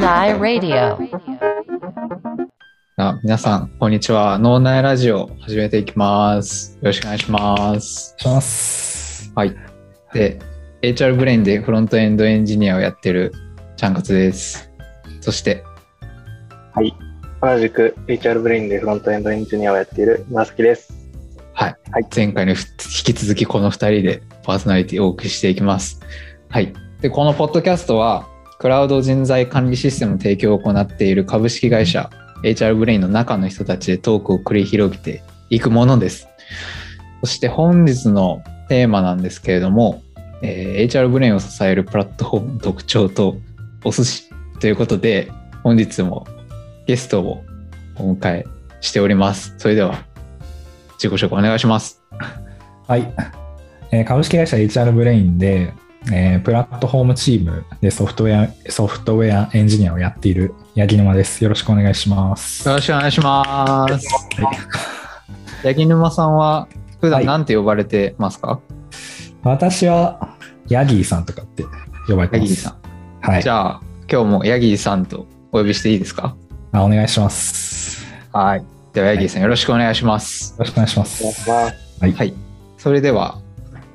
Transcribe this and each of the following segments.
脳内ラジオ。 あ皆さん、こんにちは。脳内ラジオ始めていきます。よろしくお願いします。します。はい。で、HR ブレインでフロントエンドエンジニアをやってるちゃんかつです。そして、はい。同じく HR ブレインでフロントエンドエンジニアをやっている紫です。はい。はい前回にふ引き続きこの2人でパーソナリティをお送りしていきます。はい。で、このポッドキャストは、クラウド人材管理システム提供を行っている株式会社 HR ブレインの中の人たちでトークを繰り広げていくものです。そして本日のテーマなんですけれども、えー HR ブレインを支えるプラットフォームの特徴とお寿司ということで、本日もゲストをお迎えしております。それでは自己紹介お願いします。はい。えー株式会社 HR ブレインで、えープラットフォームチームでソフトウェア、ソフトウェアエンジニアをやっている八木沼です。よろしくお願いします。よろしくお願いします。八木沼さんは普段何て呼ばれてますか、私はヤギーさんとかって呼ばれてます。ヤギーさん。はいじ。ゃあ今日もヤギーさんとお呼びしていいですか？あお願いします。よはい。ではヤギーさんよろしくお願いします。ろしくお願いし。ます。はい。はい。それでは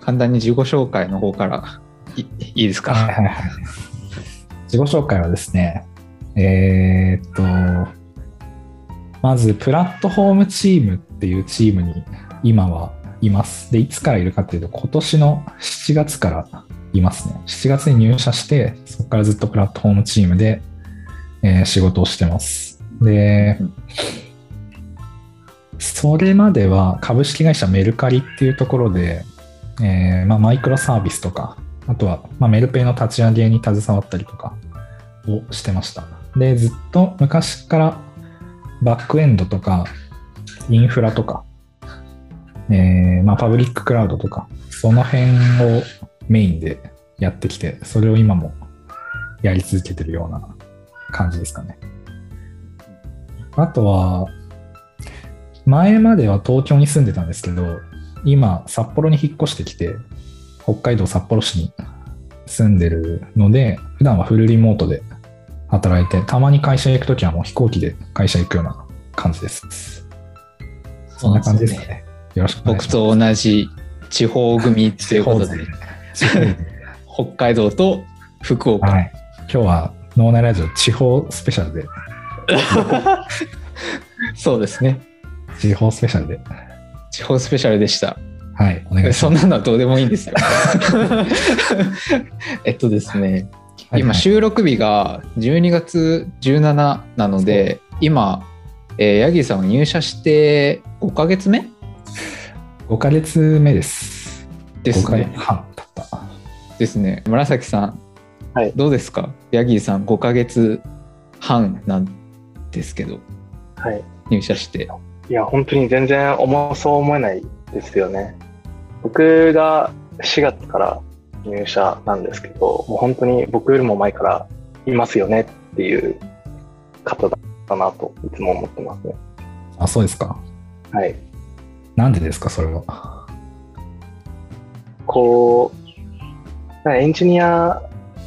簡単に自己紹介の方からいいですか、自己紹介はですね、えーっと、まず、プラットフォームチームっていうチームに今はいます。で、いつからいるかっていうと、今年の7月からいますね。7月に入社して、そこからずっとプラットフォームチームで、えー仕事をしてます。で、それまでは株式会社メルカリっていうところで、えーまあ、マイクロサービスとか、あとは、まあ、メルペイの立ち上げに携わったりとかをしてました。で、ずっと昔からバックエンドとか、インフラとか、えーまあ、パブリッククラウドとか、その辺をメインでやってきて、それを今もやり続けてるような感じですかね。あとは、前までは東京に住んでたんですけど、今、札幌に引っ越してきて、北海道札幌市に住んでるので、普段はフルリモートで働いて、たまに会社行くときはもう飛行機で会社行くような感じです。そんな感じですかね。よろしくお願いします。僕と同じ地方組ということで北海道と福岡、はい。今日は脳内ラジオ地方スペシャルで、そうですね。地方スペシャルで、地方スペシャルでした。はい、お願いしそん。なのはどうでもいいんですよ。えっとですね、はい今収録日が12月17なので、今、えー、ヤギさんは入社して5ヶ月目？5ヶ月目です。5ヶですね月。半経った。ですね。紫さん、はいどうですか？ヤギさん5ヶ月半なんですけど、はい。入社して。いや、本当に全然重そう思えないですよね。僕が4月から入社なんですけど、もう本当に僕よりも前からいますよねっていう方だなといつも思ってますね。あ、そうですか。はい。なんでですか、それは。こう、エンジニア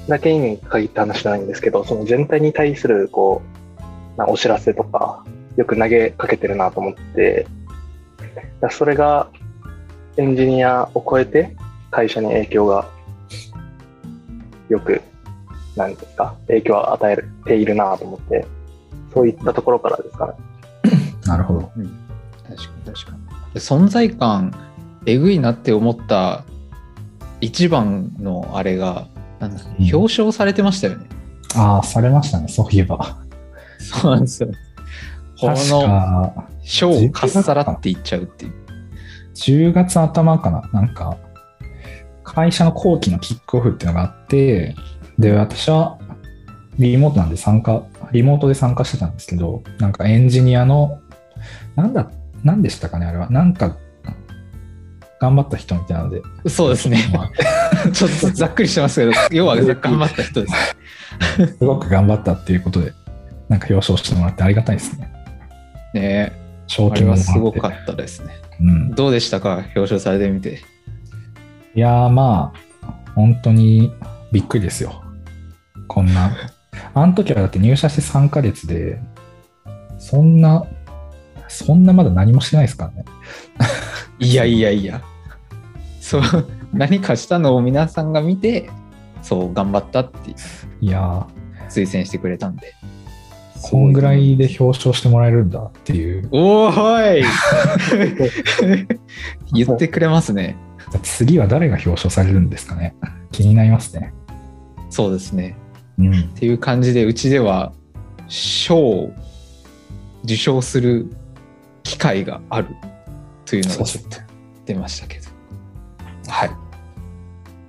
だけに限った話じゃないんですけど、その全体に対するこう、なお知らせとか、よく投げかけてるなと思って、だそれがエンジニアを超えて会社に影響がよく、なんですか、影響を与えているなと思って、そういったところからですかね。なるほど。確かに確かに。で存在感えぐいなって思った一番のあれが、なんだうん表彰されてましたよね。ああ、されましたね、そういえば。そうなんですよ。こ確のか、賞をかっさらっていっちゃうっていう。10月頭かな、なんか、会社の後期のキックオフっていうのがあって、で、私はリモートなんで参加、リモートで参加してたんですけど、なんかエンジニアの、なんだ、なんでしたかね、あれは。なんか、頑張った人みたいなので。そうですね。まちょっとざっくりしてますけど、要は頑張った人です。あ すごく頑張ったっていうことで、なんか表彰してもらってありがたいですね。ね賞金ももらって。すごかったですね。うん。どうでしたか？表彰されてみて。いやーまあ、本当にびっくりですよ。こんな。あの時はだって入社して3ヶ月で、そんな、そんなまだ何もしてないですからね。いやいやいや。そう、何かしたのを皆さんが見て、そう、頑張ったっていやー、推薦してくれたんで。こんぐらいで表彰してもらえるんだっていう。おーい 言ってくれますね。次は誰が表彰されるんですかね。気になりますね。そうですね。うんっ。ていう感じで、うちでは賞を受賞する機会があるというのがちょっと出ましたけど。はい。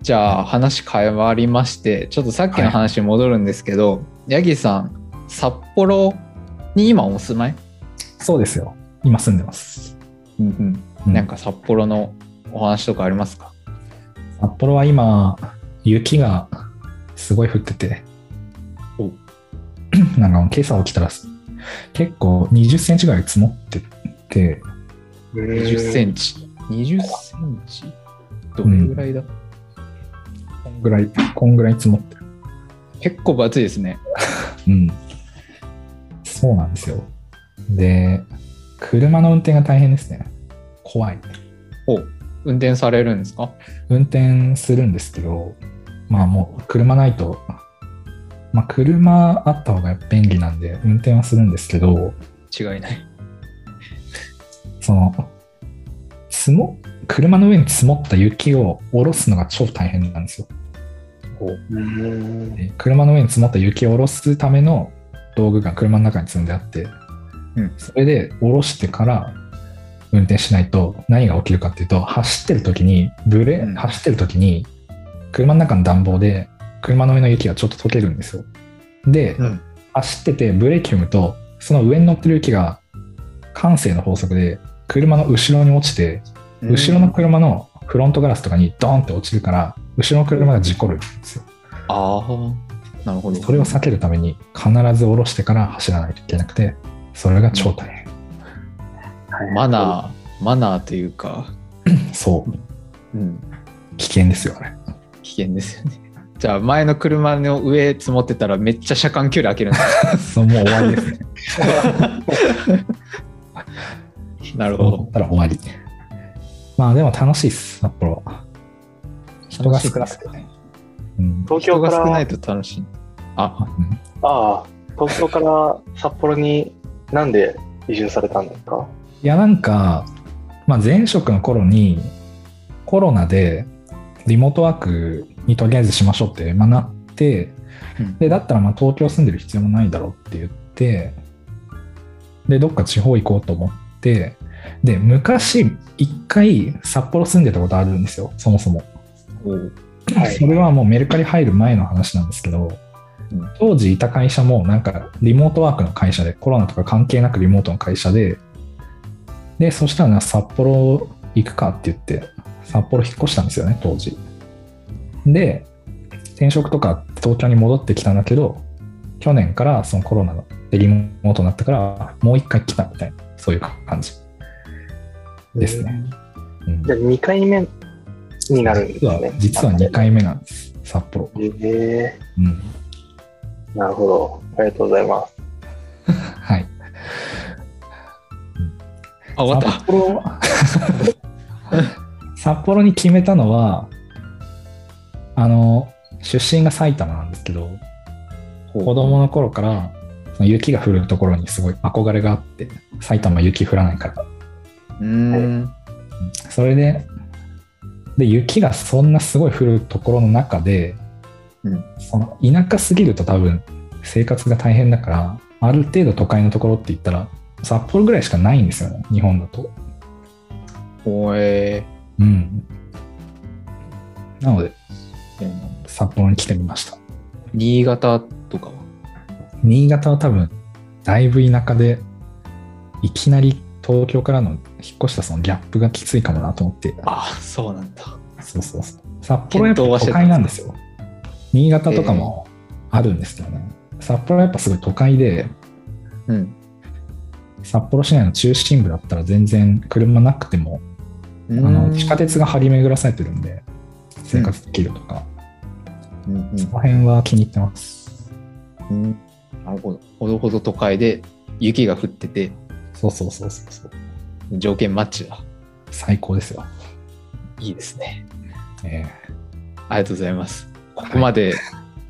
じゃあ話変わりまして、ちょっとさっきの話に戻るんですけど、ヤギさん、札幌に今お住まい、そうですよ。今住んでます。うんうんなんか札幌のお話とかありますか？札幌は今、雪がすごい降っててお、なんか今朝起きたら結構20センチぐらい積もってて、?20 センチ。20センチ？どれぐらいだ、こんぐらい、こんぐらい積もってる。結構分厚いですね。うん。そうなんですよ。で、車の運転が大変ですね。怖い。お運転されるんですか？運転するんですけど、まあもう車ないと、まあ車あった方が便利なんで運転はするんですけど、違いない。その、積も、車の上に積もった雪を下ろすのが超大変なんですよ。車の上に積もった雪を下ろすための道具が車の中に積んであって、うん。それで下ろしてから運転しないと何が起きるかっていうと走ってる時にブレ、うん。走ってる時に車の中の暖房で車の上の雪がちょっと溶けるんですよ。で、うん。走っててブレーキ踏むとその上に乗ってる雪が慣性の法則で車の後ろに落ちて後ろの車のフロントガラスとかにドーンって落ちるから後ろの車が事故るんですよ。ああ、なるほど。それを避けるために必ず下ろしてから走らないといけなくて、それが超大変。マナー、マナーというか、そう。うん、危険ですよ、あれ。危険ですよね。じゃあ、前の車の上積もってたらめっちゃ車間距離開けるんです そう、もう終わりですね。なるほどそう思っ。たら終わり。まあでも楽しいっす、札幌は。人が少なくてね。うん。東京から人が少ないと楽しい。あ、うんああ、東京から札幌になんで移住されたんですか？いや、なんか、まあ前職の頃にコロナでリモートワークにとりあえずしましょうって、まあ、なって、うんで、だったらまあ東京住んでる必要もないだろうって言って、で、どっか地方行こうと思って、で、昔、一回札幌住んでたことあるんですよ、そもそも。はいそれはもうメルカリ入る前の話なんですけど、うん当時いた会社もなんかリモートワークの会社で、コロナとか関係なくリモートの会社で、で、そしたらな札幌行くかって言って、札幌引っ越したんですよね、当時。で、転職とか東京に戻ってきたんだけど、去年からそのコロナでリモートになったから、もう一回来たみたいな、そういう感じですね。うんじゃあ2回目になるんです実はね。実は2回目なんです、札幌。ええうんなるほど。ありがとうございます。はい。あ、終わった。札幌 札幌に決めたのは、あの、出身が埼玉なんですけど、子供の頃からその雪が降るところにすごい憧れがあって、埼玉雪降らないから。うーん。それで、で、雪がそんなすごい降るところの中で、うんその田舎すぎると多分生活が大変だから、ある程度都会のところって言ったら、札幌ぐらいしかないんですよね、日本だと。おえうん。なので、ー、札幌に来てみました。新潟とかは？新潟は多分、だいぶ田舎で、いきなり東京からの引っ越したそのギャップがきついかもなと思って、ああ、そうなんだ。そうそうそう。札幌はやっぱ都会なんですよ。新潟とかもあるんですけどね。札幌はやっぱすごい都会で、うん。札幌市内の中心部だったら全然車なくても、ああの地下鉄が張り巡らされてるんで、生活できるとか、うんうんその辺は気に入ってます。うん、なるほど。ほどほど都会で雪が降ってて、そうそうそうそうそう。条件マッチだ。最高ですよ。いいですね。えありがとうございます。ここまで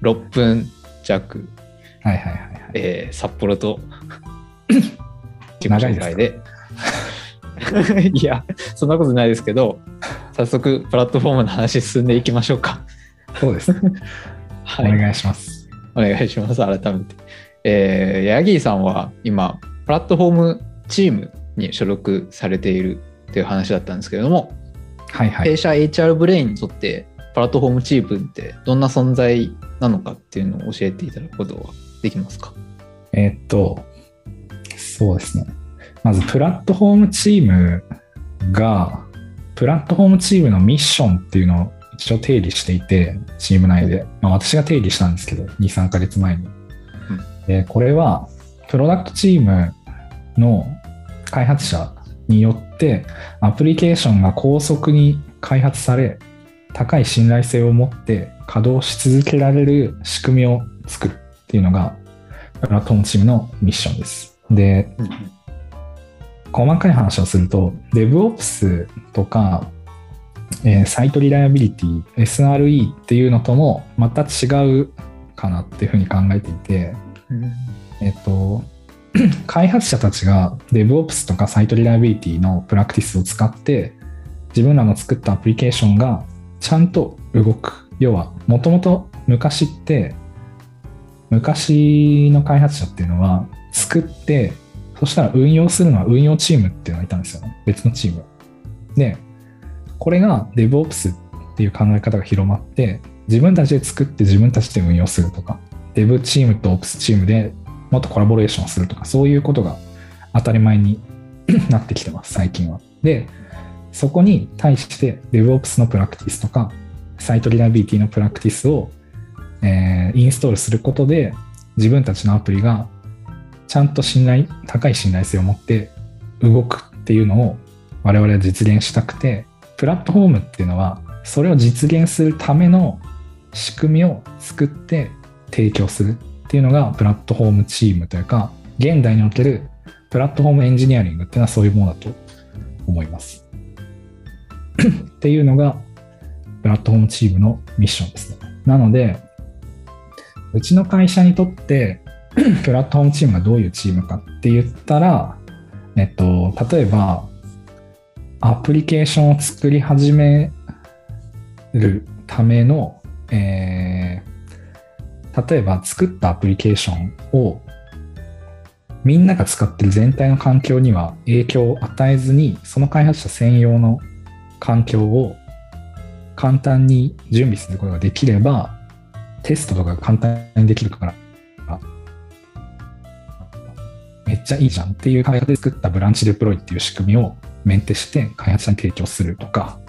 6分弱、ーはいはいはいはい。えー札幌と自己長いですか？紹介で。いや、そんなことないですけど、早速プラットフォームの話進んでいきましょうか。そうです。はい。お願いします。お願いします、改めて。えー、ヤギーさんは今、プラットフォームチームに所属されているという話だったんですけれども、はいはい。弊社 HR ブレインにとって、プラットフォームチームってどんな存在なのかっていうのを教えていただくことはできますか？えーっと、そうですね。まず、プラットフォームチームが、プラットフォームチームのミッションっていうのを一応定義していて、チーム内で。まあ、私が定義したんですけど、2、3ヶ月前に。でこれは、プロダクトチームの開発者によって、アプリケーションが高速に開発され、高い信頼性を持って稼働し続けられる仕組みを作るっていうのが、プラットフォームチームのミッションです。で、細かい話をすると、DevOps とか、えーサイトリライアビリティ、SRE っていうのともまた違うかなっていうふうに考えていて、えっと、開発者たちが DevOps とかサイトリライビリティのプラクティスを使って、自分らの作ったアプリケーションがちゃんと動く。要は、もともと昔って、昔の開発者っていうのは作って、そしたら運用するのは運用チームっていうのがいたんですよね。別のチーム。で、これが DevOps っていう考え方が広まって、自分たちで作って自分たちで運用するとか、Dev チームと Ops チームでもっとコラボレーションするとか、そういうことが当たり前に なってきてます、最近は。で、そこに対して DevOps のプラクティスとか、サイトリラビリティのプラクティスを、えーインストールすることで、自分たちのアプリがちゃんと信頼、高い信頼性を持って動くっていうのを我々は実現したくて、プラットフォームっていうのは、それを実現するための仕組みを作って提供するっていうのがプラットフォームチームというか、現代におけるプラットフォームエンジニアリングっていうのはそういうものだと思います。っていうのが、プラットフォームチームのミッションですね。なので、うちの会社にとって、プラットフォームチームがどういうチームかって言ったら、えっと、例えば、アプリケーションを作り始めるための、えー例えば作ったアプリケーションをみんなが使ってる全体の環境には影響を与えずに、その開発者専用の環境を簡単に準備することができれば、テストとかが簡単にできるから、めっちゃいいじゃんっていう開発で作ったブランチデプロイっていう仕組みをメンテして開発者に提供するとか、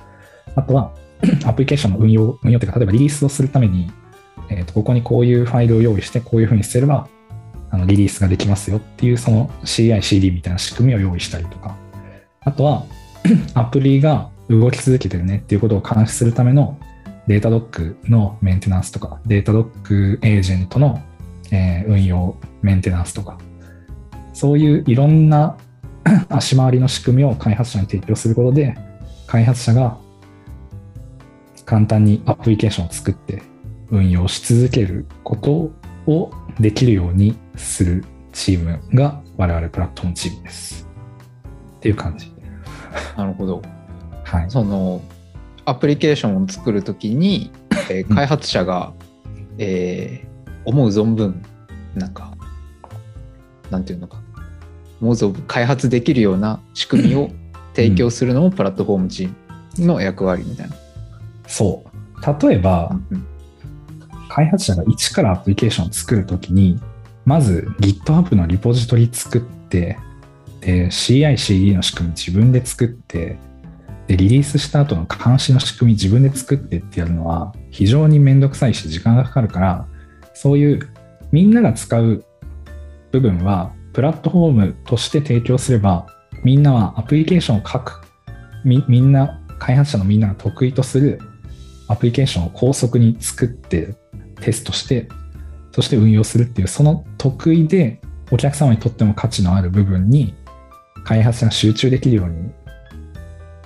あとは アプリケーションの運用、運用というか、例えばリリースをするために、えーとここにこういうファイルを用意して、こういうふうにすれば、あのリリースができますよっていう、その CI、CD みたいな仕組みを用意したりとか、あとは、アプリが動き続けてるねっていうことを監視するためのデータドックのメンテナンスとか、データドックエージェントの、え運用、メンテナンスとか、そういういろんな 足回りの仕組みを開発者に提供することで、開発者が簡単にアプリケーションを作って運用し続けることをできるようにするチームが我々プラットフォームチームです。っていう感じ。なるほど。はい。そのアプリケーションを作るときに、えーうん開発者が、えー思う存分なんかなんていうのか思う存分開発できるような仕組みを提供するのもプラットフォームチームの役割みたいな。そう。例えば、うん開発者が一からアプリケーションを作るときに、まず GitHub のリポジトリ作って、で CI、CD の仕組み自分で作って、で、リリースした後の監視の仕組み自分で作ってってやるのは非常にめんどくさいし時間がかかるから、そういうみんなが使う部分はプラットフォームとして提供すれば、みんなはアプリケーションを書く、みみんな、開発者のみんなが得意とするアプリケーションを高速に作ってテストして、として運用するっていう、その得意でお客様にとっても価値のある部分に開発者が集中できるように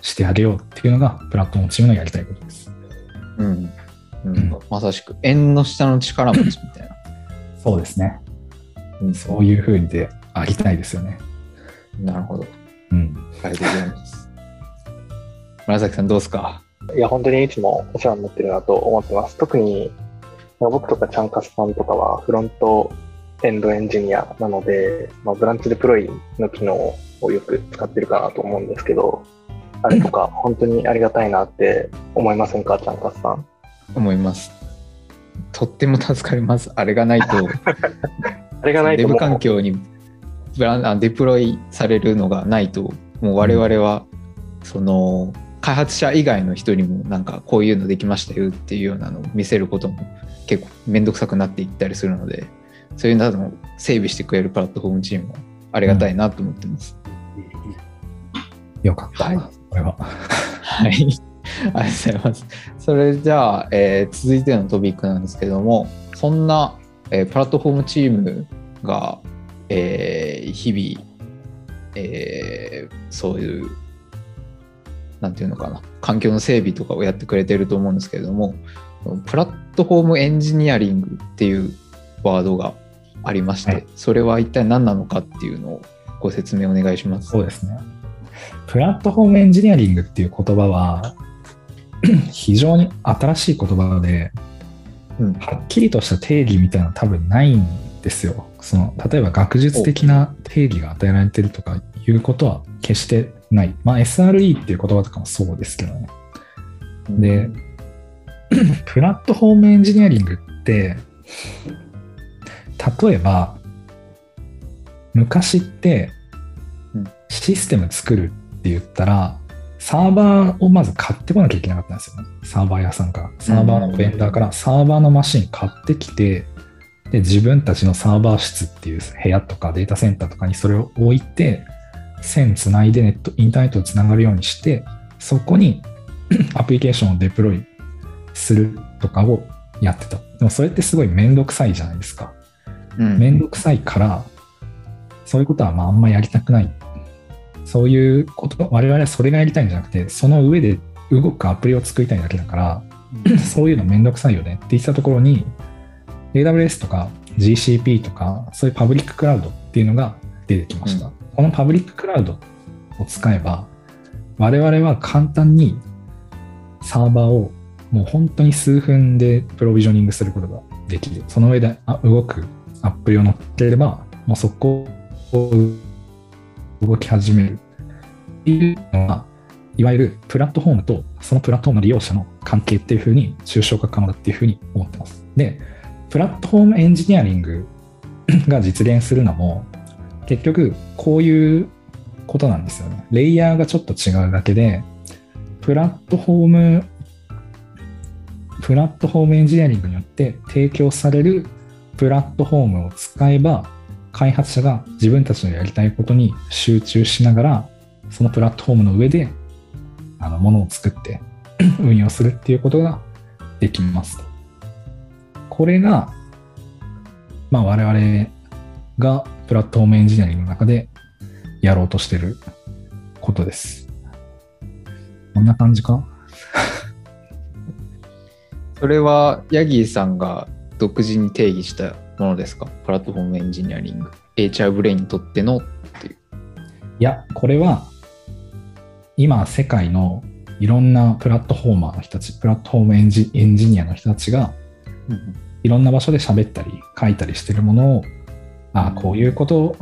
してあげようっていうのがプラットフォームチームのやりたいことです。うん。うんうんまさしく、縁の下の力持ちみたいな。そうですね。うんそういう風でありたいですよね。なるほど。うん。ありがとうございます。紫さんどうですか？いや、本当にいつもお世話になってるなと思ってます。特に、僕とかチャンカスさんとかはフロントエンドエンジニアなので、まあ、ブランチデプロイの機能をよく使ってるかなと思うんですけど、あれとか 本当にありがたいなって思いませんか、チャンカスさん？思います。とっても助かります。あれがないと、あれがないデブともう環境にブランあデプロイされるのがないと、もう我々は、その、開発者以外の人にもなんかこういうのできましたよっていうようなのを見せることも結構めんどくさくなっていったりするので、そういうのを整備してくれるプラットフォームチームはありがたいなと思ってます。よかった。はいこれは。はい。ありがとうございます。それじゃあ、えー続いてのトピックなんですけども、そんな、えープラットフォームチームが、えー日々、えーそういう、なんていうのかな、環境の整備とかをやってくれてると思うんですけれども、プラットフォームエンジニアリングっていうワードがありまして、はいそれは一体何なのかっていうのをご説明お願いします。そうですね。プラットフォームエンジニアリングっていう言葉は、非常に新しい言葉で、うんはっきりとした定義みたいなの多分ないんですよ。その例えば学術的な定義が与えられてるとかいうことは決してない。まあ SRE っていう言葉とかもそうですけどね。で、プラットフォームエンジニアリングって、例えば、昔ってうんシステム作るって言ったら、サーバーをまず買ってこなきゃいけなかったんですよね。サーバー屋さんから。サーバーのベンダーからサーバーのマシン買ってきて、で、自分たちのサーバー室っていう部屋とかデータセンターとかにそれを置いて、線つないでネット、インターネットとつながるようにして、そこに アプリケーションをデプロイするとかをやってた。でもそれってすごいめんどくさいじゃないですか。うんめんどくさいから、そういうことはまああんまやりたくない。そういうこと、我々はそれがやりたいんじゃなくて、その上で動くアプリを作りたいだけだから、そういうのめんどくさいよねって言ってたところに、AWS とか GCP とか、そういうパブリッククラウドっていうのが出てきました。うこのパブリッククラウドを使えば、我々は簡単にサーバーをもう本当に数分でプロビジョニングすることができる。その上であ動くアプリを乗っければ、もうそこを動き始めるっていうのが、いわゆるプラットフォームとそのプラットフォームの利用者の関係っていうふうに抽象化可能だっていうふうに思ってます。で、プラットフォームエンジニアリング が実現するのも、結局こういうことなんですよね。レイヤーがちょっと違うだけで、プラットフォーム、プラットフォームエンジニアリングによって提供されるプラットフォームを使えば、開発者が自分たちのやりたいことに集中しながら、そのプラットフォームの上で、あの、ものを作って運用するっていうことができますと。これが、まあ我々がプラットフォームエンジニアリングの中でやろうとしてることです。こんな感じか？それはヤギーさんが独自に定義したものですか？プラットフォームエンジニアリング。HR ブレインにとってのっていう。いや、これは今世界のいろんなプラットフォーマーの人たち、プラットフォームエンジエンジニアの人たちがいろんな場所で喋ったり書いたりしてるものを、ああ、こういうこと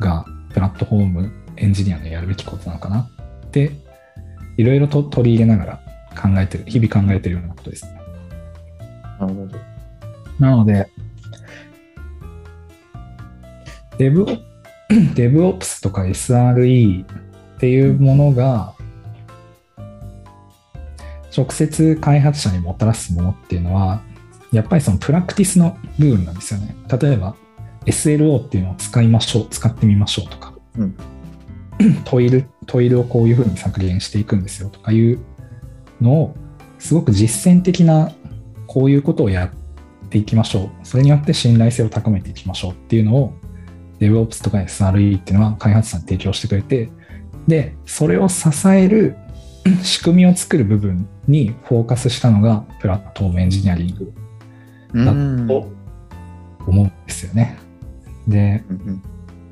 がプラットフォームエンジニアのやるべきことなのかなって、いろいろと取り入れながら考えてる、日々考えてるようなことですね。なるほど。なので、デブ、デブオプスとか SRE っていうものが、直接開発者にもたらすものっていうのは、やっぱりそのプラクティスの部分なんですよね。例えば、SLO っていうのを使いましょう、使ってみましょうとか、うん トイル、トイルをこういうふうに削減していくんですよとかいうのを、すごく実践的なこういうことをやっっていきましょう。それによって信頼性を高めていきましょうっていうのを DevOps とか SRE っていうのは開発者に提供してくれて、で、それを支える 仕組みを作る部分にフォーカスしたのがプラットフォームエンジニアリングだうんと思うんですよね。で、うん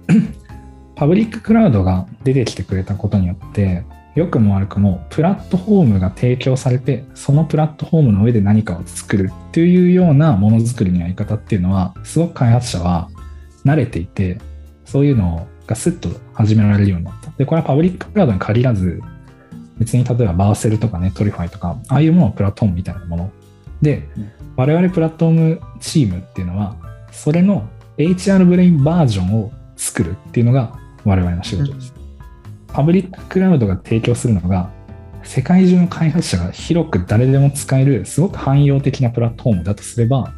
パブリッククラウドが出てきてくれたことによって、良くも悪くもプラットフォームが提供されて、そのプラットフォームの上で何かを作るっていうようなものづくりのやり方っていうのは、すごく開発者は慣れていて、そういうのがスッと始められるようになった。で、これはパブリッククラウドに限らず、別に例えば Vercel とか Netlify とか、ああいうものをプラットフォームみたいなもの。で、我々プラットフォームチームっていうのは、それの HR ブレインバージョンを作るっていうのが我々の仕事です。パブリッククラウドが提供するのが、世界中の開発者が広く誰でも使える、すごく汎用的なプラットフォームだとすれば、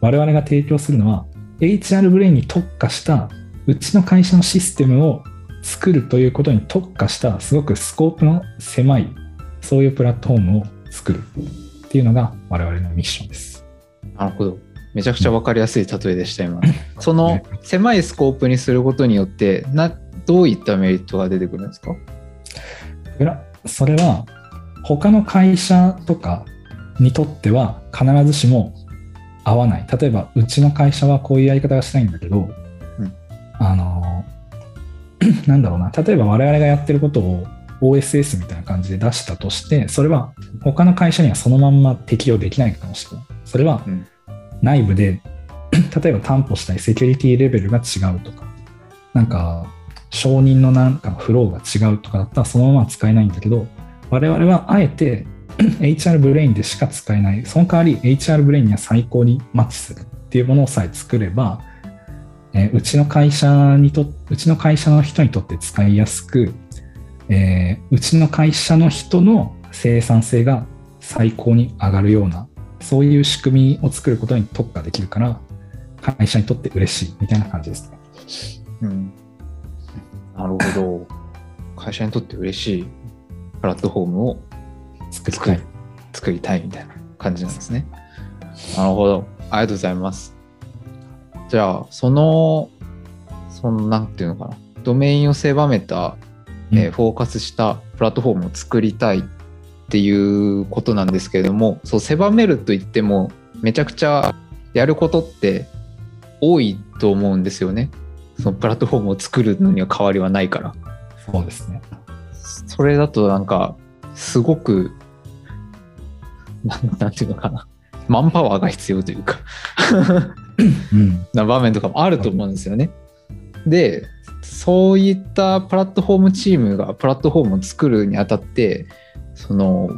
我々が提供するのは、HR ブレインに特化した、うちの会社のシステムを作るということに特化した、すごくスコープの狭い、そういうプラットフォームを作るっていうのが我々のミッションです。なるほど。めちゃくちゃわかりやすい例えでした、今。その狭いスコープにすることによって、などういったメリットが出てくるんですか？それは他の会社とかにとっては必ずしも合わない。例えば、うちの会社はこういうやり方がしたいんだけど、うん。あの、なんだろうな、例えば我々がやってることを OSS みたいな感じで出したとして、それは他の会社にはそのまんま適用できないかもしれない。それはうん。内部で、例えば担保したいセキュリティレベルが違うとか、なんか承認のなんかフローが違うとかだったらそのまま使えないんだけど、我々はあえて HR ブレインでしか使えない、その代わり HR ブレインには最高にマッチするっていうものをさえ作れば、えーうちの会社にと、うちの会社の人にとって使いやすく、えーうちの会社の人の生産性が最高に上がるような、そういう仕組みを作ることに特化できるから、会社にとって嬉しいみたいな感じですね。うん。なるほど。会社にとって嬉しいプラットフォームを作りたい。作りたいみたいな感じなんですね。なるほど。ありがとうございます。じゃあ、その、その、なんていうのかな。ドメインを狭めた、えーうんフォーカスしたプラットフォームを作りたいっていうことなんですけれども、そう、狭めると言っても、めちゃくちゃやることって多いと思うんですよね。そのプラットフォームを作るのには変わりはないから。そうですね。それだとなんか、すごく、なんていうのかな。マンパワーが必要というか、うん。な場面とかもあると思うんですよね。で、そういったプラットフォームチームがプラットフォームを作るにあたって、その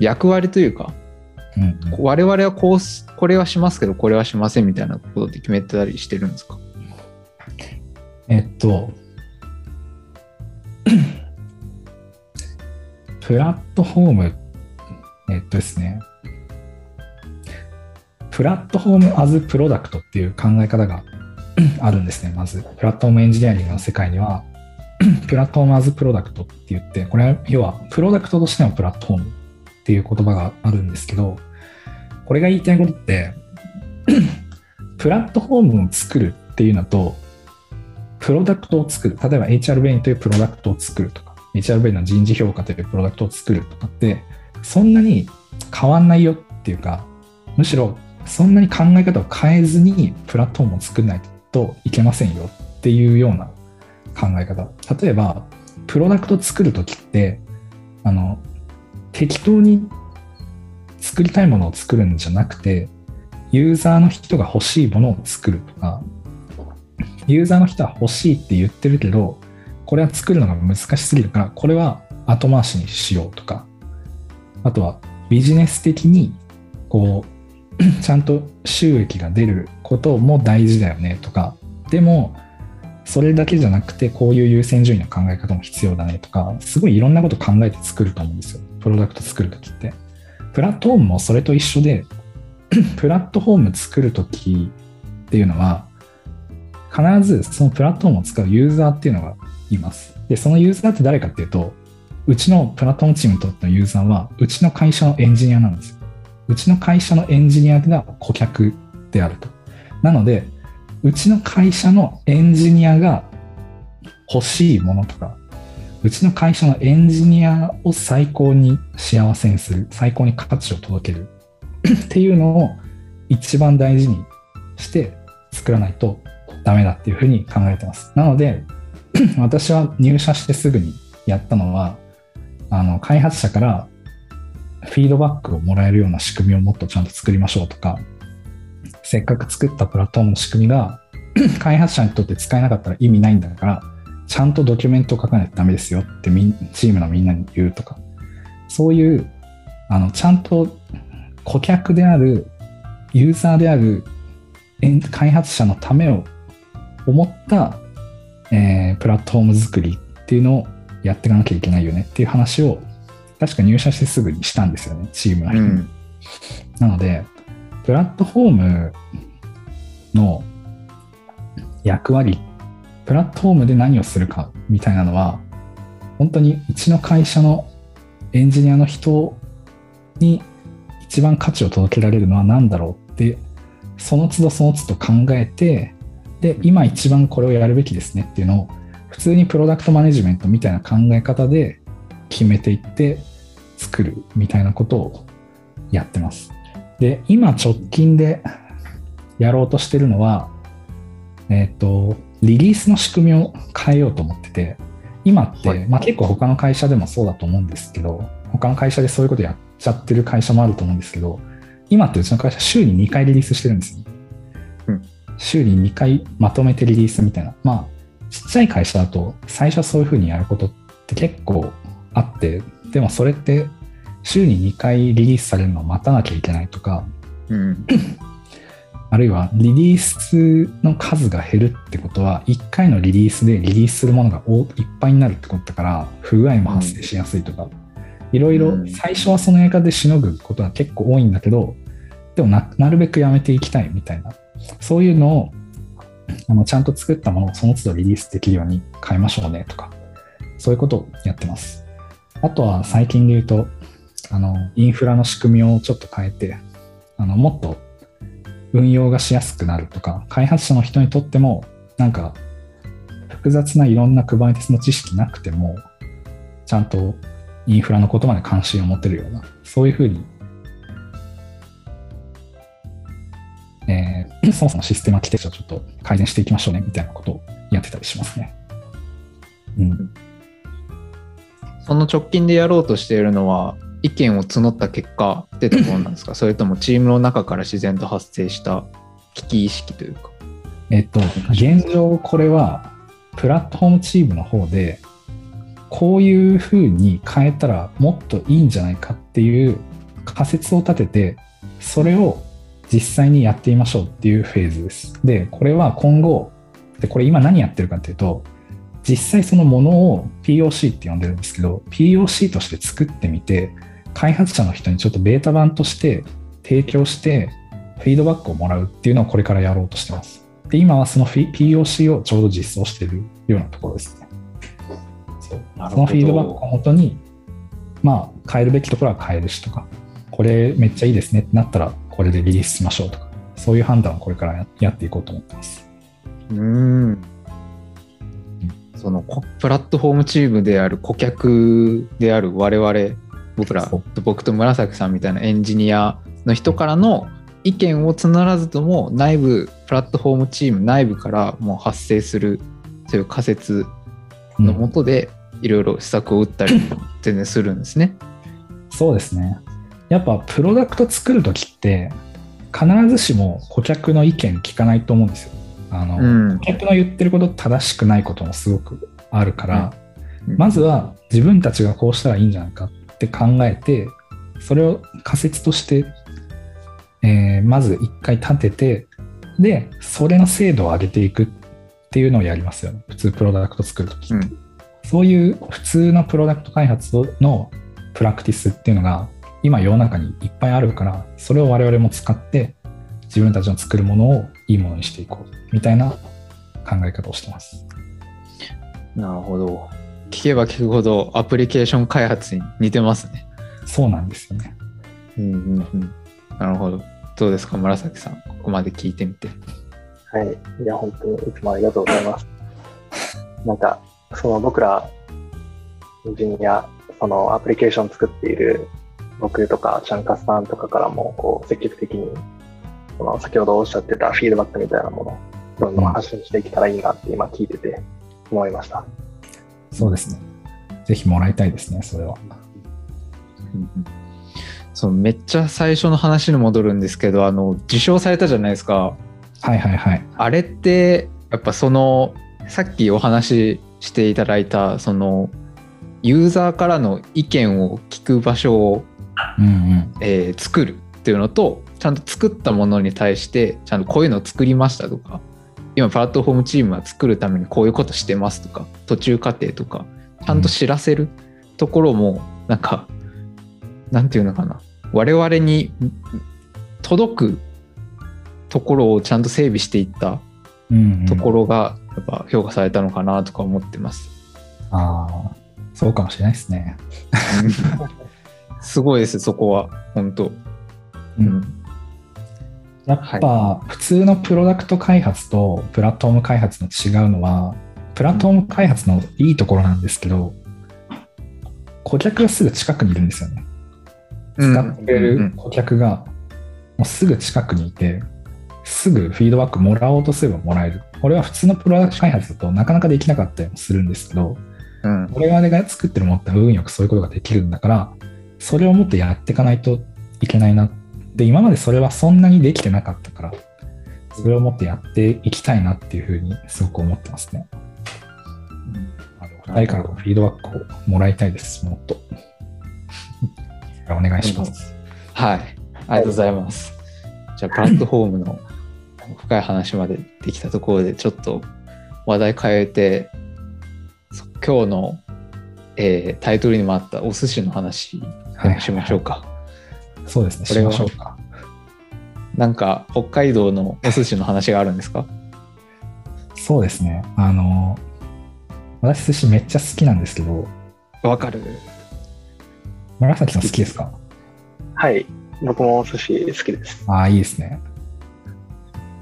役割というか、うんうん我々はこうす、これはしますけど、これはしませんみたいなことって決めてたりしてるんですか？えっと、プラットフォーム、えっとですね、プラットフォームアズプロダクトっていう考え方が あるんですね、まず。プラットフォームエンジニアリングの世界には、プラットフォームアズプロダクトって言って、これは要はプロダクトとしてのプラットフォームっていう言葉があるんですけど、これが言いたいことって、プラットフォームを作るっていうのと、プロダクトを作る。例えば HR ブレインというプロダクトを作るとか、HR ブレインの人事評価というプロダクトを作るとかって、そんなに変わんないよっていうか、むしろそんなに考え方を変えずにプラットフォームを作らないといけませんよっていうような考え方。例えば、プロダクトを作るときって、あの、適当に作りたいものを作るんじゃなくて、ユーザーの人が欲しいものを作るとか、ユーザーの人は欲しいって言ってるけど、これは作るのが難しすぎるから、これは後回しにしようとか、あとはビジネス的に、こう、ちゃんと収益が出ることも大事だよねとか、でも、それだけじゃなくて、こういう優先順位の考え方も必要だねとか、すごいいろんなこと考えて作ると思うんですよ。プロダクト作るときって。プラットフォームもそれと一緒で、プラットフォーム作るときっていうのは、必ずそのプラットフォームを使うユーザーっていうのがいます。で、そのユーザーって誰かっていうと、うちのプラットフォームチームにとってのユーザーは、うちの会社のエンジニアなんですよ。うちの会社のエンジニアが顧客であると。なので、うちの会社のエンジニアが欲しいものとか、うちの会社のエンジニアを最高に幸せにする、最高に価値を届けるっていうのを一番大事にして作らないとダメだっていうふうに考えてます。なので、私は入社してすぐにやったのは、あの、開発者からフィードバックをもらえるような仕組みをもっとちゃんと作りましょうとか、せっかく作ったプラットフォームの仕組みが 開発者にとって使えなかったら意味ないんだから、ちゃんとドキュメントを書かないとダメですよってチームのみんなに言うとか、そういう、あの、ちゃんと顧客である、ユーザーである開発者のためを思った、えー、プラットフォーム作りっていうのをやっていかなきゃいけないよね。っていう話を確か入社してすぐにしたんですよね、チームの人に。うん、なので、プラットフォームの役割、プラットフォームで何をするかみたいなのは、本当にうちの会社のエンジニアの人に一番価値を届けられるのは何だろうって、その都度その都度考えて、で、今一番これをやるべきですねっていうのを、普通にプロダクトマネジメントみたいな考え方で決めていって作るみたいなことをやってます。で、今直近でやろうとしてるのは、えっ、ー、と、リリースの仕組みを変えようと思ってて、今って、はい、まあ結構他の会社でもそうだと思うんですけど、他の会社でそういうことやっちゃってる会社もあると思うんですけど、今ってうちの会社週に2回リリースしてるんですよ、うん、週に2回まとめてリリースみたいな。まあ、ちっちゃい会社だと最初はそういうふうにやることって結構あって、でもそれって週に2回リリースされるのを待たなきゃいけないとか、うん、あるいはリリースの数が減るってことは1回のリリースでリリースするものがいっぱいになるってことだから不具合も発生しやすいとか、いろいろ最初はその映画でしのぐことは結構多いんだけどでもなるべくやめていきたいみたいなそういうのをあのちゃんと作ったものをその都度リリースできるように変えましょうねとかそういうことをやってます。あとは最近で言うと、あの、インフラの仕組みをちょっと変えて、あの、もっと運用がしやすくなるとか、開発者の人にとっても、なんか、複雑ないろんな Kubernetes の知識なくても、ちゃんとインフラのことまで関心を持てるような、そういうふうに、そもそもシステムアーキテクチャをちょっと改善していきましょうね、みたいなことをやってたりしますね。うん。その直近でやろうとしているのは意見を募った結果出たものなんですか？それともチームの中から自然と発生した危機意識というか。えっと、現状これはプラットフォームチームの方でこういうふうに変えたらもっといいんじゃないかっていう仮説を立ててそれを実際にやってみましょうっていうフェーズです。で、これは今後、でこれ今何やってるかっていうと、実際そのものを POC って呼んでるんですけど、POC として作ってみて、開発者の人にちょっとベータ版として提供して、フィードバックをもらうっていうのをこれからやろうとしてます。で、今はその POC をちょうど実装しているようなところですね。そのフィードバックをもとに、まあ、変えるべきところは変えるしとか、これめっちゃいいですねってなったら、これでリリースしましょうとか、そういう判断をこれからやっていこうと思ってます。うん。そのプラットフォームチームである顧客である我々僕ら僕と紫さんみたいなエンジニアの人からの意見を募らずとも内部プラットフォームチーム内部からもう発生するそういう仮説のもとでいろいろ施策を打ったり全然するんですね。そうですね。やっぱプロダクト作る時って必ずしも顧客の意見聞かないと思うんですよ。あの、うん、顧客の言ってること正しくないこともすごくあるから、うん、まずは自分たちがこうしたらいいんじゃないかって考えてそれを仮説として、えー、まず一回立ててでそれの精度を上げていくっていうのをやりますよね。普通プロダクト作るときって、うん、そういう普通のプロダクト開発のプラクティスっていうのが今世の中にいっぱいあるからそれを我々も使って自分たちの作るものをいいものにしていこうみたいな考え方をしてます。なるほど。聞けば聞くほどアプリケーション開発に似てますね。そうなんですよね。うんうんうん。なるほど。どうですか、紫さん。ここまで聞いてみて。はい。いや、本当にいつもありがとうございます。なんか、その僕ら、エンジニア、そのアプリケーション作っている僕とか、シャンカスさんとかからも、こう、積極的に、その先ほどおっしゃってたフィードバックみたいなものを、どんどん発信していけたらいいなって今聞いてて思いました。そうですね。ぜひもらいたいですね、それは。そうめっちゃ最初の話に戻るんですけどあの受賞されたじゃないですかはいはいはい。あれってやっぱそのさっきお話ししていただいたそのユーザーからの意見を聞く場所を、うんうん。えー作るっていうのとちゃんと作ったものに対してちゃんとこういうのを作りましたとか今プラットフォームチームは作るためにこういうことしてますとか途中過程とかちゃんと知らせるところもなんか、なんていうのかな我々に届くところをちゃんと整備していったうんうん、ところがやっぱ評価されたのかなとか思ってます。ああ、そうかもしれないですね。すごいですそこは。本当。うん。やっぱ普通のプロダクト開発とプラットフォーム開発の違うのは、プラットフォーム開発のいいところなんですけど、顧客がすぐ近くにいるんですよね。使ってくれる顧客がもうすぐ近くにいて、すぐフィードバックもらおうとすればもらえる。これは普通のプロダクト開発だとなかなかできなかったりもするんですけど、うん。我々が作ってるものって運よくそういうことができるんだから、それをもっとやっていかないといけないな。で、今までそれはそんなにできてなかったから、それをもっとやっていきたいなっていうふうにすごく思ってますね。あの二人からのフィードバックをもらいたいです、もっと。お願いします。はい、ありがとうございます。じゃあ、プラットフォームの深い話までできたところで、ちょっと話題変えて、今日の、えータイトルにもあったお寿司の話でもしましょうか。そうですね、しましょうか。なんか、北海道のお寿司の話があるんですか？そうですね。あの、私寿司めっちゃ好きなんですけど、わかる。紫さん好きですか？はい。僕もお寿司好きです。ああ、いいですね。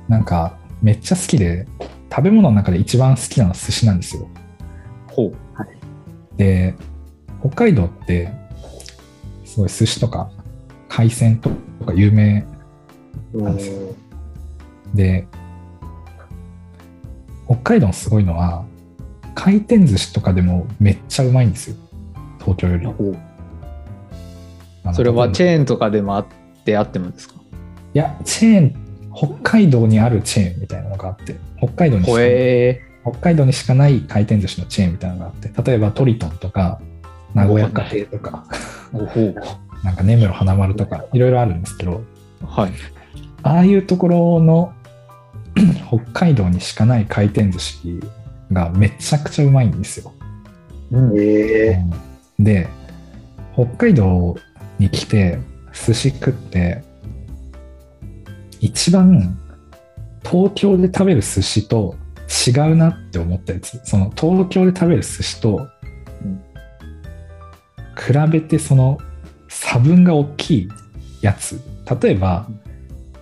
なんか、めっちゃ好きで、食べ物の中で一番好きなのは寿司なんですよ。ほう。で、北海道って、すごい寿司とか海鮮とか有名なんですよで、北海道のすごいのは、回転寿司とかでもめっちゃうまいんですよ。東京より。それはチェーンとかでもあってあってもですか？いや、チェーン、北海道にあるチェーンみたいなのがあって、北海道にしほかえ北海道にしかない回転寿司のチェーンみたいなのがあって、例えばトリトンとか、名古屋家庭とか。なんか根室花丸とか、い。ろいろあるんですけど、はい。ああいうところの 北海道にしかない回転寿司がめちゃくちゃうまいんですよ。うん。ええで、北海道に来て寿司食って、一番東京で食べる寿司と違うなって思ったやつ、その東京で食べる寿司とうん比べてその差分が大きいやつ、例えば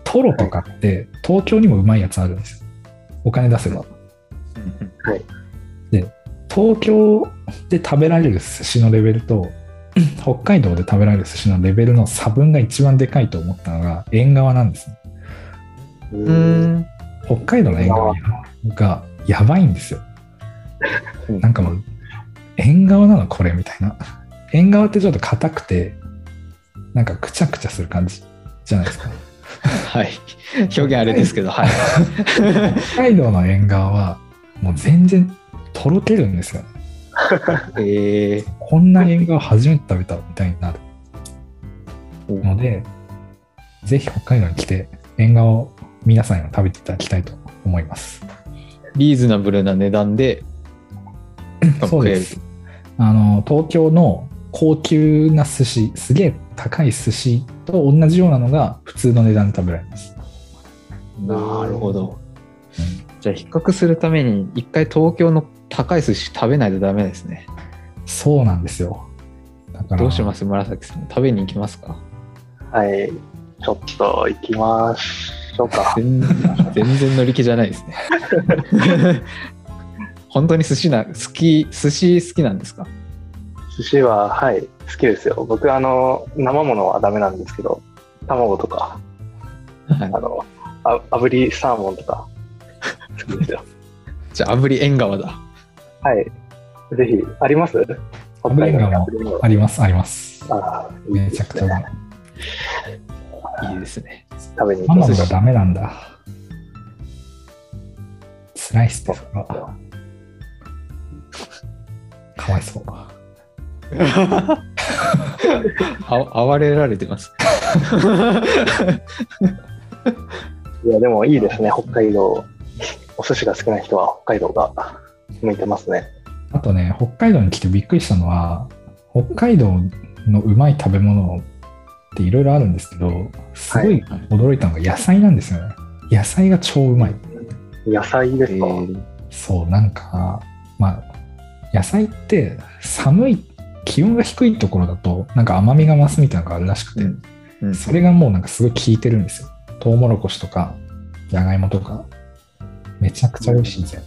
トロとかって東京にもうまいやつあるんですよ。お金出せば。東京で食べられる寿司のレベルと 北海道で食べられる寿司のレベルの差分が一番でかいと思ったのが縁側なんですね。ううんん。北海道の縁側がやばいんですよ。なんかもう縁側なのこれみたいな。縁側ってちょっと硬くてなんかくちゃくちゃする感じじゃないですか。はい。表現あれですけど、はい。北海道の縁側はもう全然とろけるんですよね。えー、こんな縁側初めて食べたみたいになるので、ぜひ北海道に来て縁側を皆さんにも食べていただきたいと思います。リーズナブルな値段でそうです。あの、東京の高級な寿司、すげえ高い寿司と同じようなのが普通の値段で食べられます。なるほど。じゃあ比較するために一回東京の高い寿司食べないとダメですね。そうなんですよ。だから、どうします？紫さん。食べに行きますか？はい。ちょっと行きましょうか。全 全然乗り気じゃないですね。本当に寿司な、好き、寿司好きなんですか？寿司は、はい、好きですよ。僕、あの、生ものはダメなんですけど、卵とか、はいあの、あ炙りサーモンとか、好きですよ。じゃあ、炙り縁側だ。はい。ぜひ、あります？北炙り縁側も炙り縁側あります、あります。あーいいめちゃくちゃうまい。いいですね。食べに行きますダメなんだ。スライスとか、かわいそう。あ哀れられてます。いや、でもいいですね、北海道。お寿司が好きな人は北海道が向いてますね。あとね、北海道に来てびっくりしたのは、北海道のうまい食べ物っていろいろあるんですけど、すごい驚いたのが野菜なんですよね。野菜が超うまい。野菜ですか、えーそう、なんか、まあ、野菜って寒い、気温が低いところだと、なんか甘みが増すみたいなのがあるらしくて、うんうんそれがもうなんかすごい効いてるんですよ。トウモロコシとか、じゃがいもとか、めちゃくちゃ美味しいんですよ。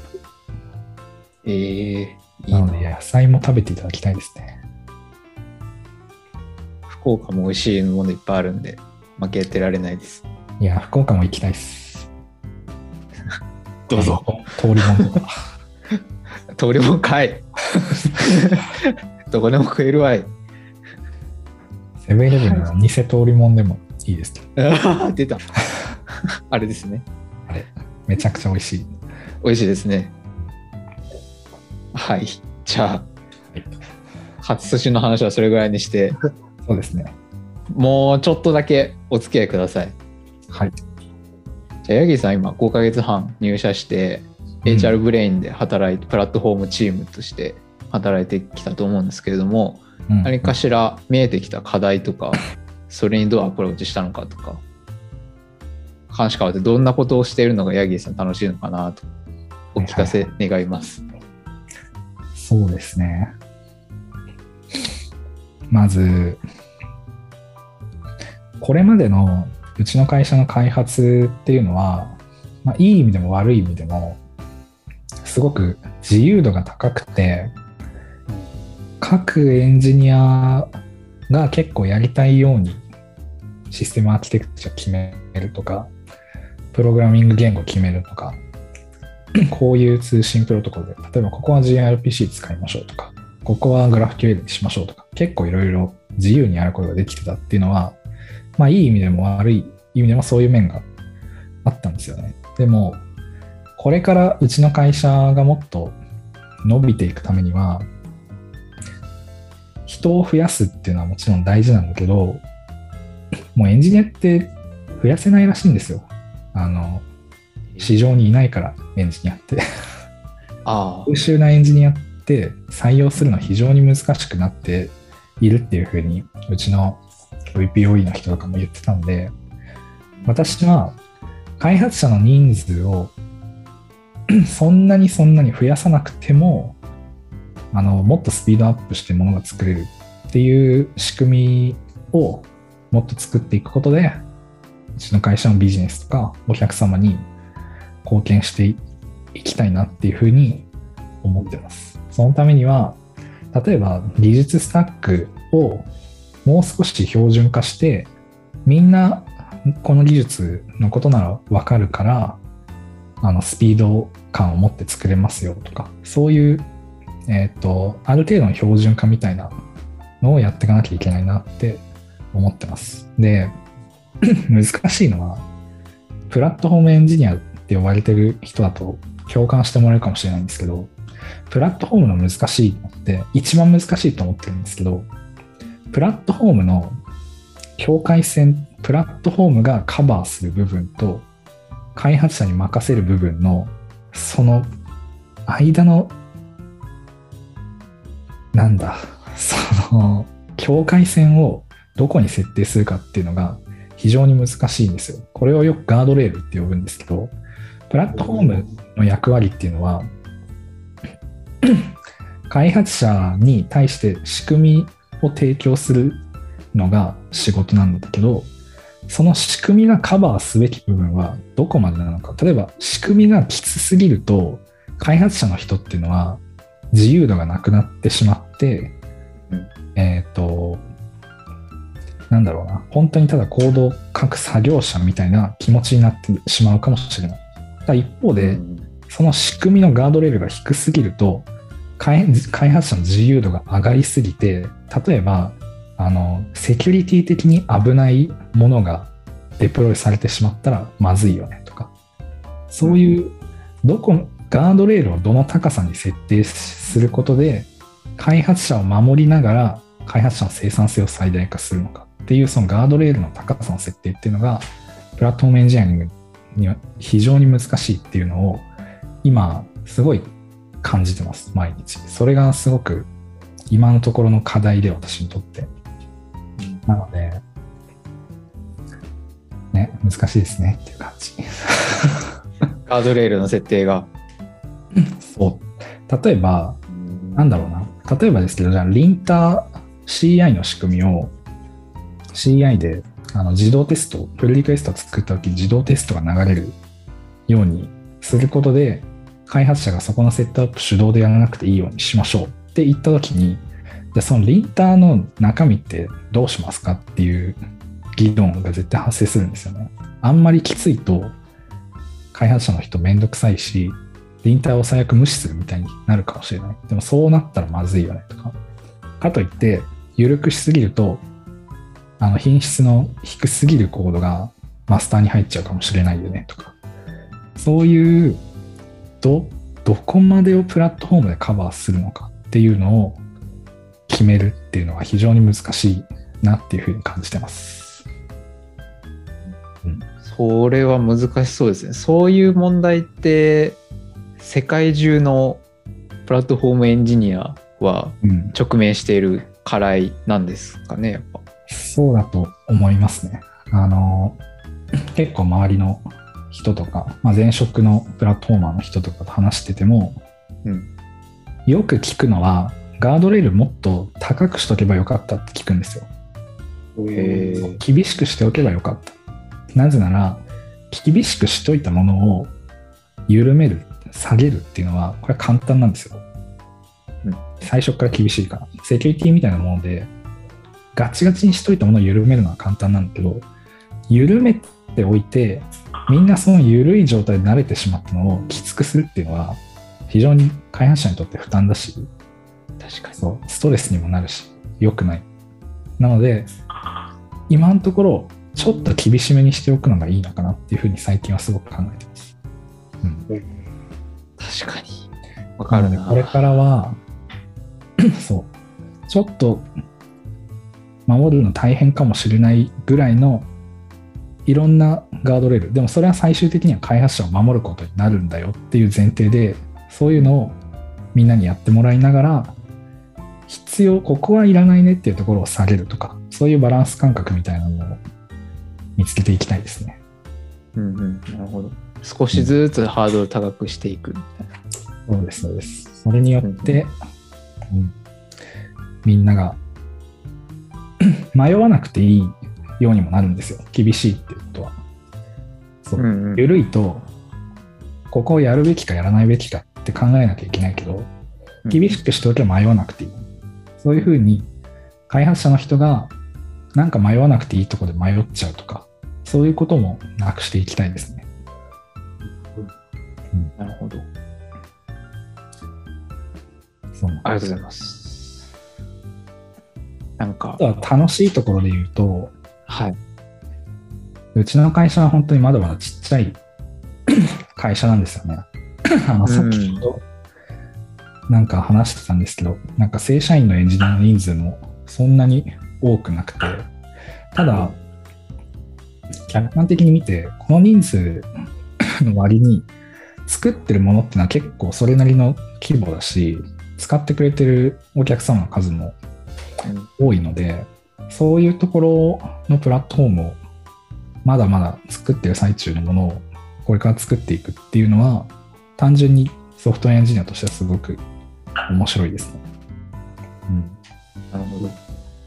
えー、いいななので野菜も食べていただきたいですね。福岡も美味しいものいっぱいあるんで、負けてられないです。いや、福岡も行きたいです。どうぞ。通りもんとか。通りもんかい。どこでも食えるわい。セブンイレブンの偽通りもんでもいいですけど、あ ー出た。あれですね。あれ、めちゃくちゃ美味しい。美味しいですね。はい。じゃあ、初寿司の話はそれぐらいにして、そうですね。もうちょっとだけお付き合いください。はい。じゃあ、ヤギーさん今5ヶ月半入社して、うん HR ブレインで働いて、プラットフォームチームとして働いてきたと思うんですけれども、うん何かしら見えてきた課題とか、それにどうアプローチしたのかとか、話変わってどんなことをしているのがヤギーさん楽しいのかなとお聞かせ願います。そうですね。まず、これまでのうちの会社の開発っていうのは、まあ、いい意味でも悪い意味でも、すごく自由度が高くて、各エンジニアが結構やりたいようにシステムアーキテクチャ決めるとか、プログラミング言語決めるとか、こういう通信プロトコルで、例えばここは gRPC 使いましょうとか、ここは GraphQL にしましょうとか、結構いろいろ自由にやることができてたっていうのは、まあいい意味でも悪い意味でもそういう面があったんですよね。でも、これからうちの会社がもっと伸びていくためには、人を増やすっていうのはもちろん大事なんだけど、もうエンジニアって増やせないらしいんですよ。あの、市場にいないから、エンジニアって。ああ優秀なエンジニアって採用するのは非常に難しくなっているっていうふうに、うちの VPOE の人とかも言ってたんで、私は開発者の人数を そんなにそんなに増やさなくても、あの、もっとスピードアップしてものが作れるっていう仕組みをもっと作っていくことで、うちの会社のビジネスとかお客様に貢献していきたいなっていうふうに思ってます。そのためには、例えば技術スタックをもう少し標準化して、みんなこの技術のことならわかるから、あのスピード感を持って作れますよとか、そういう、えっ、と、ある程度の標準化みたいなのをやっていかなきゃいけないなって思ってます。で、難しいのは、プラットフォームエンジニアって呼ばれてる人だと共感してもらえるかもしれないんですけど、プラットフォームの難しいのって一番難しいと思ってるんですけど、プラットフォームの境界線、プラットフォームがカバーする部分と、開発者に任せる部分の、その間の、なんだ、その境界線をどこに設定するかっていうのが非常に難しいんですよ。これをよくガードレールって呼ぶんですけど、プラットフォームの役割っていうのは、開発者に対して仕組みを提供するのが仕事なんだけど、その仕組みがカバーすべき部分はどこまでなのか。例えば仕組みがきつすぎると、開発者の人っていうのは自由度がなくなってしまっ、えっ、と、なんだろうな、本当にただコードを書く作業者みたいな気持ちになってしまうかもしれない。ただ一方で、うん。その仕組みのガードレールが低すぎると開開発者の自由度が上がりすぎて例えばあのセキュリティ的に危ないものがデプロイされてしまったらまずいよねとか。そういうどこガードレールをどの高さに設定することで開発者を守りながら開発者の生産性を最大化するのかっていうそのガードレールの高さの設定っていうのがプラットフォームエンジニアリングには非常に難しいっていうのを今すごい感じてます毎日。それがすごく今のところの課題で私にとって。なのでね難しいですねっていう感じ。ガードレールの設定が。そう。例えばなんだろうな例えばですけどじゃあリンター CI の仕組みを CI であの自動テストプルリクエストを作った時に自動テストが流れるようにすることで開発者がそこのセットアップ手動でやらなくていいようにしましょうって言った時にじゃあそのリンターの中身ってどうしますかっていう議論が絶対発生するんですよね。あんまりきついと開発者の人めんどくさいしリンターを最悪無視するみたいになるかもしれない。でもそうなったらまずいよねとか。かといって緩くしすぎるとあの品質の低すぎるコードがマスターに入っちゃうかもしれないよねとか。そういうどどこまでをプラットフォームでカバーするのかっていうのを決めるっていうのは非常に難しいなっていうふうに感じてます。それは難しそうですね。そういう問題って、世界中のプラットフォームエンジニアはうん、直面している課題なんですかね、やっぱ。そうだと思いますね。あの、結構周りの人とか、まあ、前職のプラットフォーマーの人とかと話してても、うんよく聞くのは、ガードレールもっと高くしとけばよかったって聞くんですよ。厳しくしておけばよかった。なぜなら、厳しくしといたものを緩める、下げるっていうのは、これは簡単なんですよ。うん最初から厳しいから。セキュリティみたいなもので、ガチガチにしといたものを緩めるのは簡単なんだけど、緩めておいて、みんなその緩い状態で慣れてしまったのをきつくするっていうのは、非常に開発者にとって負担だし、確かに。そう、ストレスにもなるし、良くない。なので、今のところ、ちょっと厳しめにしておくのがいいのかなっていうふうに最近はすごく考えてます。うん。確かに。わかるな。これからは、そう、ちょっと守るの大変かもしれないぐらいのいろんなガードレール、でもそれは最終的には開発者を守ることになるんだよっていう前提で、そういうのをみんなにやってもらいながら、必要、ここはいらないねっていうところを下げるとか、そういうバランス感覚みたいなのを見つけていきたいですね。うんうん。なるほど。少しずつハードル高くしていくみたいな。そうです、そうです。それによって、うんみんなが 迷わなくていいようにもなるんですよ。厳しいっていうことは。そう。うんうん緩いと、ここをやるべきかやらないべきかって考えなきゃいけないけど、厳しくしておけば迷わなくていい。そういうふうに、開発者の人が、なんか迷わなくていいところで迷っちゃうとか、そういうこともなくしていきたいですね。なるほど。そうありがとうございます。なんか楽しいところで言うと、はい。うちの会社は本当にまだまだちっちゃい 会社なんですよね。あの、さっきうんとなんか話してたんですけど、なんか正社員のエンジニアの人数もそんなに多くなくて、ただ、客観的に見て、この人数の割に作ってるものってのは結構それなりの規模だし、使ってくれてるお客様の数も多いので、そういうところのプラットフォームをまだまだ作ってる最中のものをこれから作っていくっていうのは単純にソフトエンジニアとしてはすごく面白いですね。なるほど。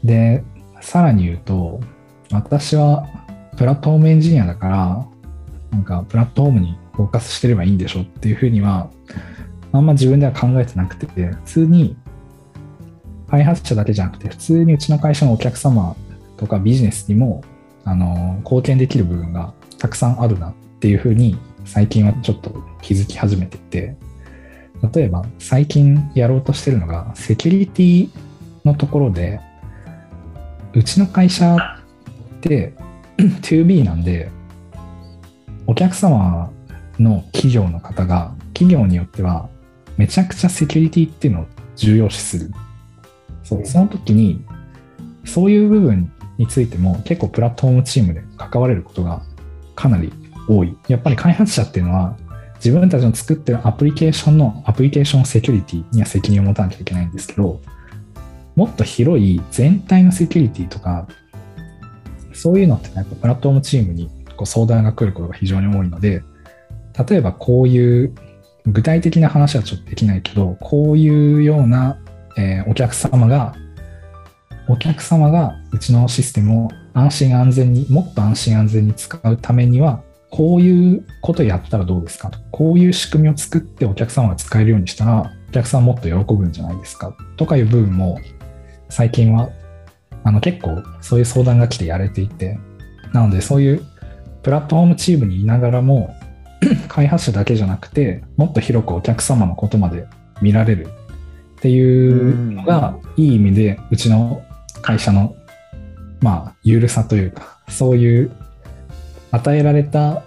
で、さらに言うと、私はプラットフォームエンジニアだから、なんかプラットフォームにフォーカスしてればいいんでしょっていうふうには、あんま自分では考えてなくて、普通に開発者だけじゃなくて、普通にうちの会社のお客様とかビジネスにも、あの、貢献できる部分がたくさんあるなっていうふうに、最近はちょっと気づき始めてて、例えば最近やろうとしてるのが、セキュリティのところで、うちの会社って 2B なんで、お客様の企業の方が、企業によっては、めちゃくちゃセキュリティっていうのを重要視する。そう、その時に、そういう部分についても結構プラットフォームチームで関われることがかなり多い。やっぱり開発者っていうのは、自分たちの作ってるアプリケーションのアプリケーションセキュリティには責任を持たなきゃいけないんですけど、もっと広い全体のセキュリティとか、そういうのってやっぱプラットフォームチームにこう相談が来ることが非常に多いので、例えばこういう具体的な話はちょっとできないけど、こういうような、えーお客様が、お客様がうちのシステムを安心安全に、もっと安心安全に使うためには、こういうことやったらどうですかと。こういう仕組みを作ってお客様が使えるようにしたら、お客さんもっと喜ぶんじゃないですかとかいう部分も、最近はあの結構そういう相談が来てやれていて、なのでそういうプラットフォームチームにいながらも、開発者だけじゃなくて、もっと広くお客様のことまで見られるっていうのが、いい意味でうちの会社の、まあ、ゆるさというか、そういう与えられた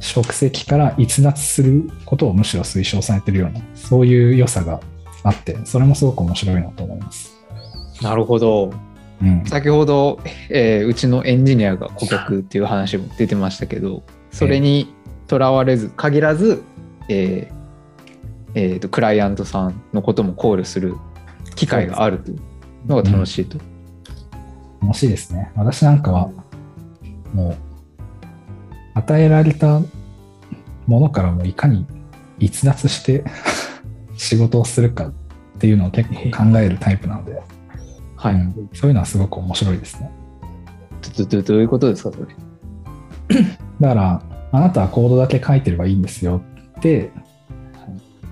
職責から逸脱することをむしろ推奨されてるような、そういう良さがあって、それもすごく面白いなと思います。なるほど。うん。先ほど、えーうちのエンジニアが顧客っていう話も出てましたけど、それにとらわれず、限らず、えーえーとクライアントさんのことも考慮する機会があるというのが楽しいと。楽しいですね。私なんかは、もう、与えられたものからもいかに逸脱して 仕事をするかっていうのを結構考えるタイプなので、はい。うんそういうのはすごく面白いですね。どどどういうことですか、それ？だから、あなたはコードだけ書いてればいいんですよって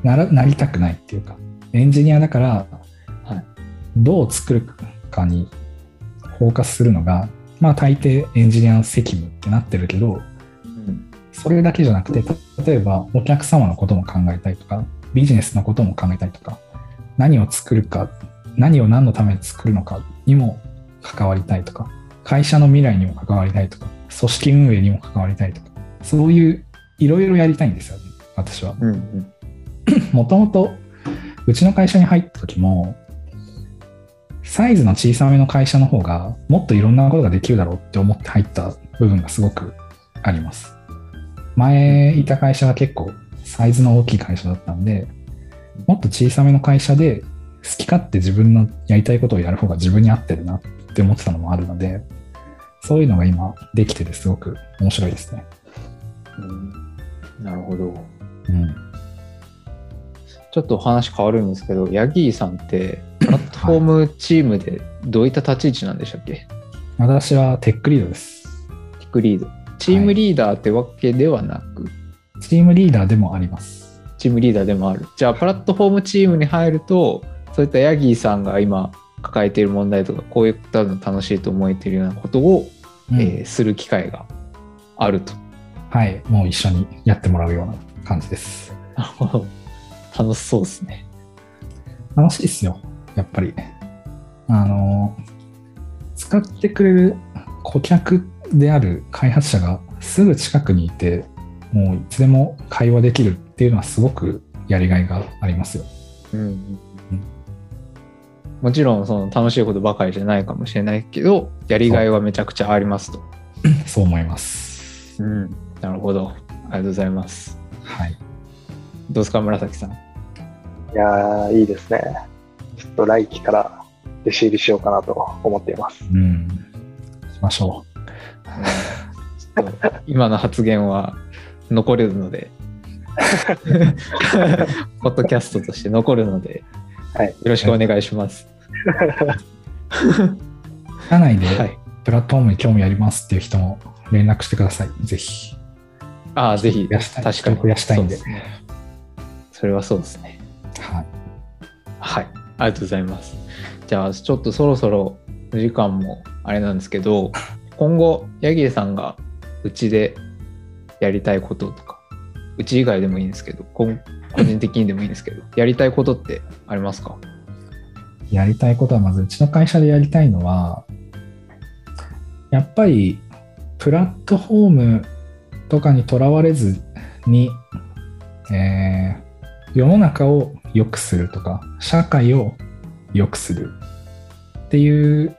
ならなりたくないっていうか、エンジニアだからはい、どう作るかにフォーカスするのが、まあ大抵エンジニアの責務ってなってるけど、うん。それだけじゃなくて、例えばお客様のことも考えたいとか、ビジネスのことも考えたいとか、何を作るか、何を何のために作るのかにも関わりたいとか、会社の未来にも関わりたいとか、組織運営にも関わりたいとか、そういういろいろやりたいんですよね、私は。もともとうちの会社に入った時も、サイズの小さめの会社の方がもっといろんなことができるだろうって思って入った部分がすごくあります。前いた会社は結構サイズの大きい会社だったんで、もっと小さめの会社で好き勝手自分のやりたいことをやる方が自分に合ってるなって思ってたのもあるので、そういうのが今できててすごく面白いですね。うんなるほど。うん。ちょっとお話変わるんですけど、ヤギーさんって、プラットフォームチームでどういった立ち位置なんでしたっけ、私はテックリードです。テックリード。チームリーダーってわけではなく、チームリーダーでもあります。チームリーダーでもある。じゃあ、プラットフォームチームに入ると、そういったヤギーさんが今抱えている問題とか、こういったの楽しいと思えているようなことを、うんえーする機会があると。はい、もう一緒にやってもらうような感じです。なるほど。楽しそうですね。楽しいですよ、やっぱり。あの、使ってくれる顧客である開発者がすぐ近くにいて、もういつでも会話できるっていうのはすごくやりがいがありますよ。うんうんうんもちろんその楽しいことばかりじゃないかもしれないけどやりがいはめちゃくちゃありますと。そう思います。うん、なるほどありがとうございます。はい。どうですか紫さん？いやー、いいですね。ちょっと来期から弟子入りしようかなと思っています。うん。しましょちょっと今の発言は残るので ポッドキャストとして残るのではい。よろしくお願いします。う。社内ではい、プラットフォームに興味ありますっていう人も連絡してください。ぜひ。ああ、ぜひ、確かに。増やしたいんでそれはそうですね。はい。はい。ありがとうございます。じゃあ、ちょっとそろそろお時間もあれなんですけど、今後、ヤギさんがうちでやりたいこととか、うち以外でもいいんですけど、こん個人的にでもいいんですけど、やりたいことってありますか？やりたいことは、まずうちの会社でやりたいのは、やっぱり、プラットフォームとかにとらわれずに、えー世の中を良くするとか、社会を良くするっていう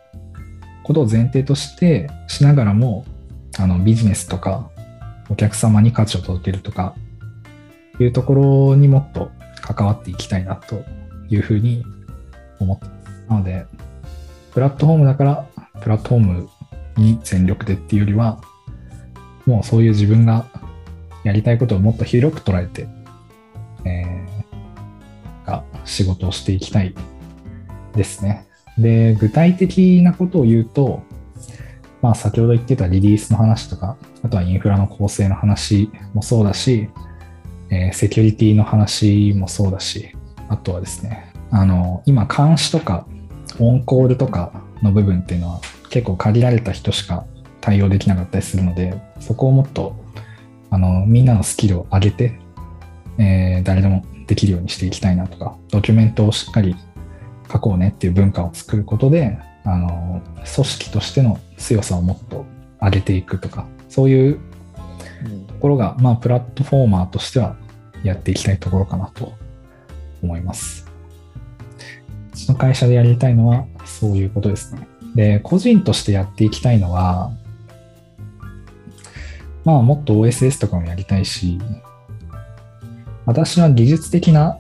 ことを前提としてしながらも、あのビジネスとか、お客様に価値を届けるとか、いうところにもっと関わっていきたいなというふうに思ってます。なので、プラットフォームだから、プラットフォームに全力でっていうよりは、もうそういう自分がやりたいことをもっと広く捉えて、えーが仕事をしていきたいですね。で、具体的なことを言うと、まあ先ほど言ってたリリースの話とか、あとはインフラの構成の話もそうだし、えーセキュリティの話もそうだし、あとはですね、あの、今監視とかオンコールとかの部分っていうのは結構限られた人しか対応できなかったりするので、そこをもっとあのみんなのスキルを上げて、えー誰でもできるようにしていきたいなとか、ドキュメントをしっかり書こうねっていう文化を作ることで、あの組織としての強さをもっと上げていくとか、そういうところが、まあ、プラットフォーマーとしてはやっていきたいところかなと思います。うちの会社でやりたいのはそういうことですね。で、個人としてやっていきたいのは、まあ、もっと OSS とかもやりたいし、私は技術的な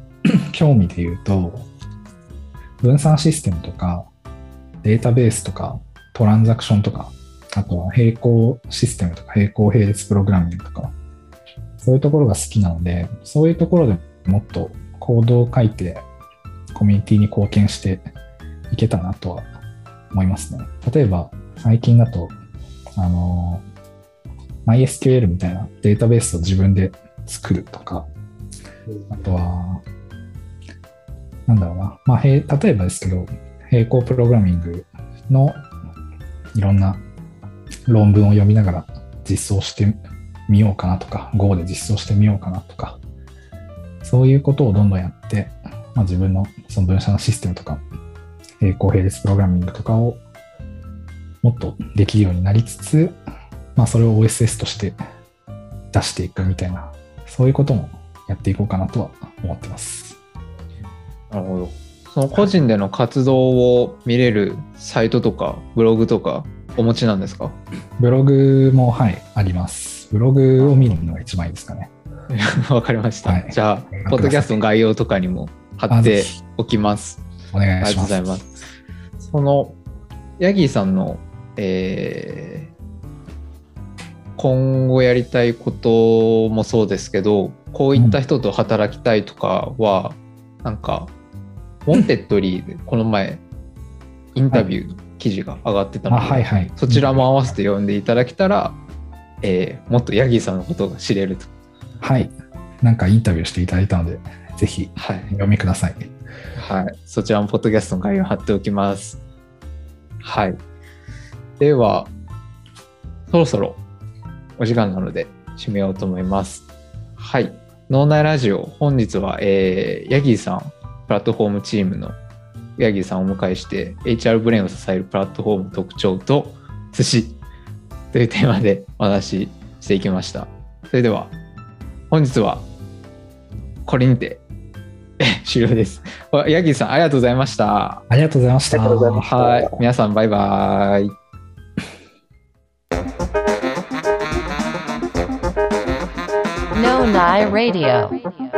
興味で言うと、分散システムとか、データベースとか、トランザクションとか、あとは並行システムとか、並行並列プログラミングとか、そういうところが好きなので、そういうところでもっとコードを書いて、コミュニティに貢献していけたなとは思いますね。例えば、最近だと、あの、MySQL みたいなデータベースを自分で作るとか、あとは、なんだろうな、まあ、例えばですけど、並行プログラミングのいろんな論文を読みながら実装してみようかなとか、Go で実装してみようかなとか、そういうことをどんどんやって、まあ、自分のその分社のシステムとか、並行並列プログラミングとかをもっとできるようになりつつ、まあ、それを OSS として出していくみたいな、そういうこともやっていこうかなとは思ってます。なるほど。その個人での活動を見れるサイトとかブログとかお持ちなんですか？ブログも、はい、あります。ブログを見るのが一番いいですかね。わかりました。はいじゃあ、ポッドキャストの概要とかにも貼あっておきます。お願ありがとうごいします。ざいます。その、ヤギーさんの、えー今後やりたいこともそうですけど、こういった人と働きたいとかは、なんか、 Wantedly でこの前、インタビューの記事が上がってたのあ、で、はいはい。そちらも合わせて読んでいただけたら、えーもっとヤギーさんのことが知れると。はい。なんかインタビューしていただいたので、ぜひはいお。読みください。はい。そちらもポッドキャストの概要を貼っておきます。はい。では、そろそろお時間なので締めようと思います。はい。脳内ラジオ、本日は、えーヤギーさん、プラットフォームチームのヤギーさんをお迎えして、HR ブレインを支えるプラットフォームの特徴と寿司というテーマでお話ししていきました。それでは、本日はこれにてえ終了です。ヤギーさん、ありがとうございました。ありがとうございました。ありがとうございましたはい。皆さん、バイバイ。I Radio.